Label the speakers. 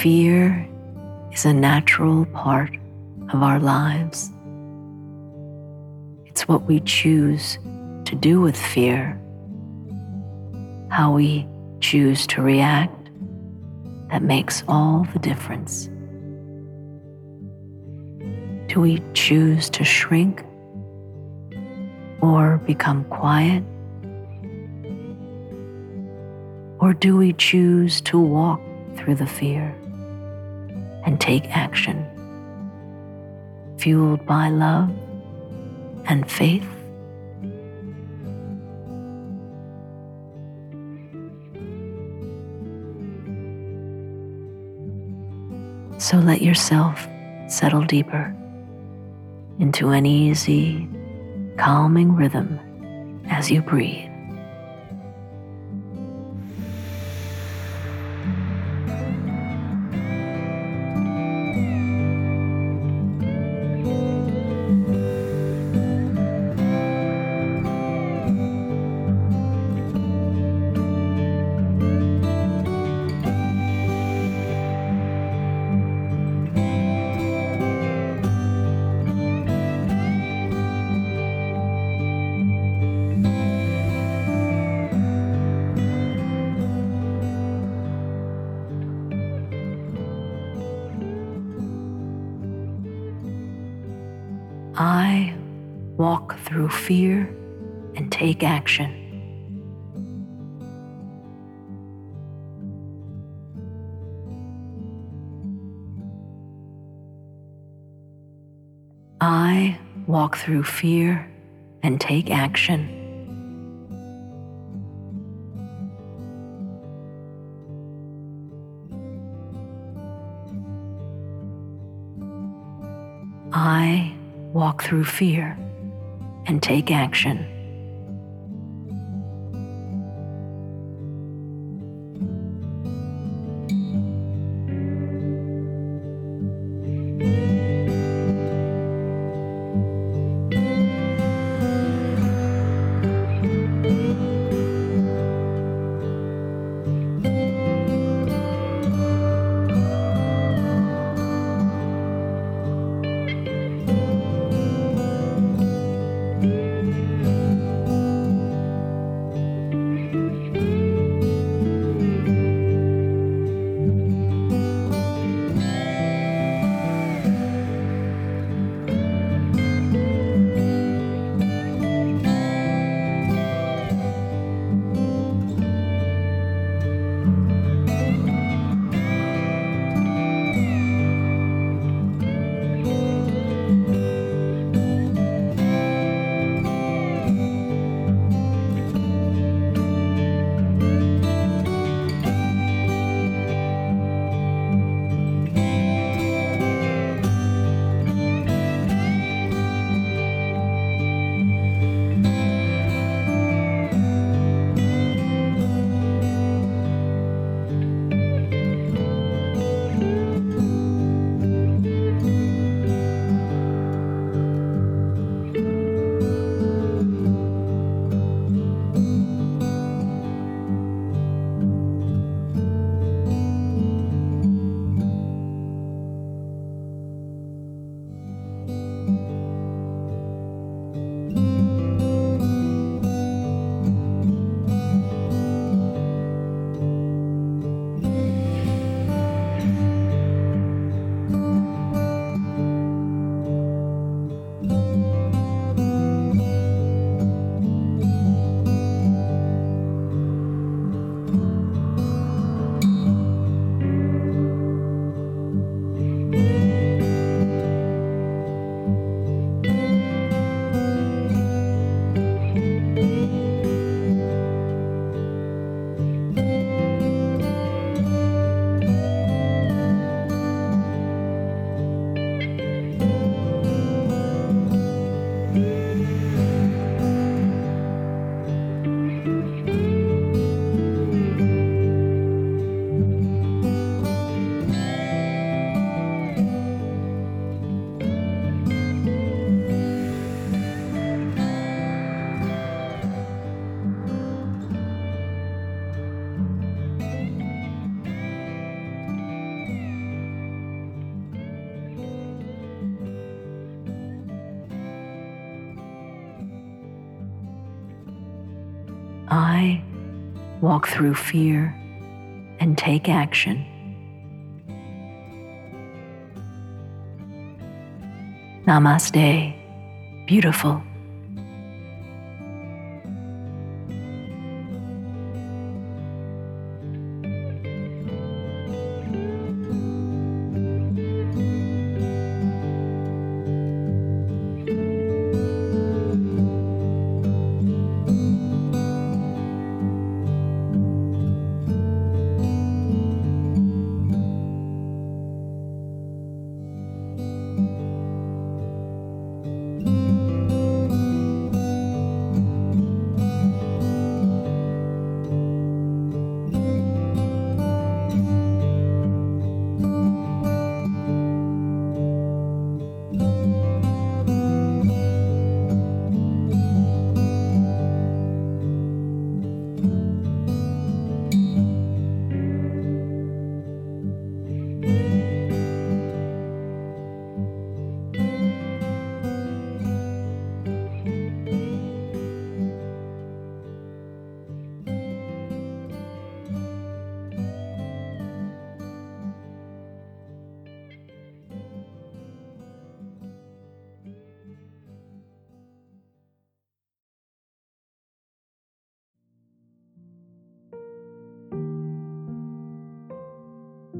Speaker 1: Fear is a natural part of our lives. It's what we choose to do with fear, how we choose to react, that makes all the difference. Do we choose to shrink or become quiet? Or do we choose to walk through the fear and take action, fueled by love and faith? So let yourself settle deeper into an easy, calming rhythm as you breathe. I walk through fear and take action. I walk through fear and take action. I walk through fear and take action. Walk through fear and take action. Namaste, beautiful.